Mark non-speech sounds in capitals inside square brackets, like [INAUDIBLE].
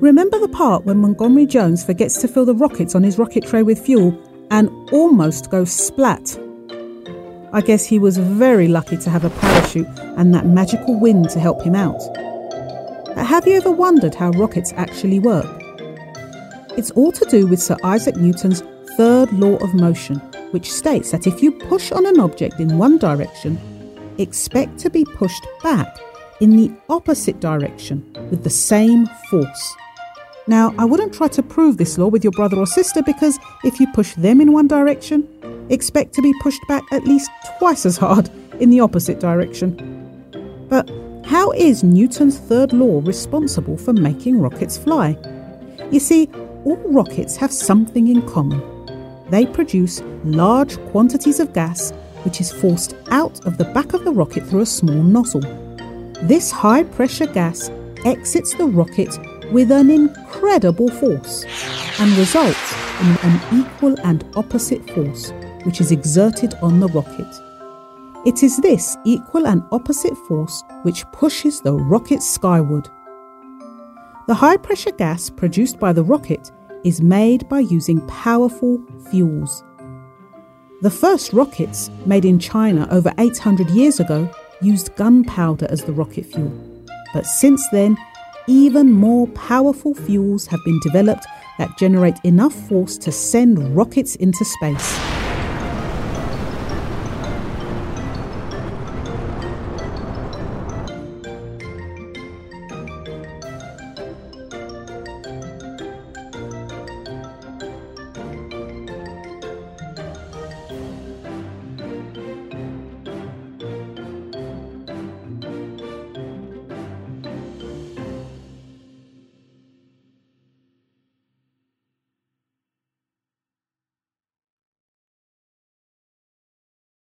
Remember the part when Montgomery Jones forgets to fill the rockets on his rocket tray with fuel and almost goes splat? I guess he was very lucky to have a parachute and that magical wind to help him out. But have you ever wondered how rockets actually work? It's all to do with Sir Isaac Newton's third law of motion, which states that if you push on an object in one direction, expect to be pushed back in the opposite direction with the same force. Now, I wouldn't try to prove this law with your brother or sister because if you push them in one direction, expect to be pushed back at least twice as hard [LAUGHS] in the opposite direction. But how is Newton's third law responsible for making rockets fly? You see, all rockets have something in common. They produce large quantities of gas which is forced out of the back of the rocket through a small nozzle. This high pressure gas exits the rocket with an incredible force and results in an equal and opposite force which is exerted on the rocket. It is this equal and opposite force which pushes the rocket skyward. The high pressure gas produced by the rocket is made by using powerful fuels. The first rockets, made in China over 800 years ago, used gunpowder as the rocket fuel. But since then, even more powerful fuels have been developed that generate enough force to send rockets into space.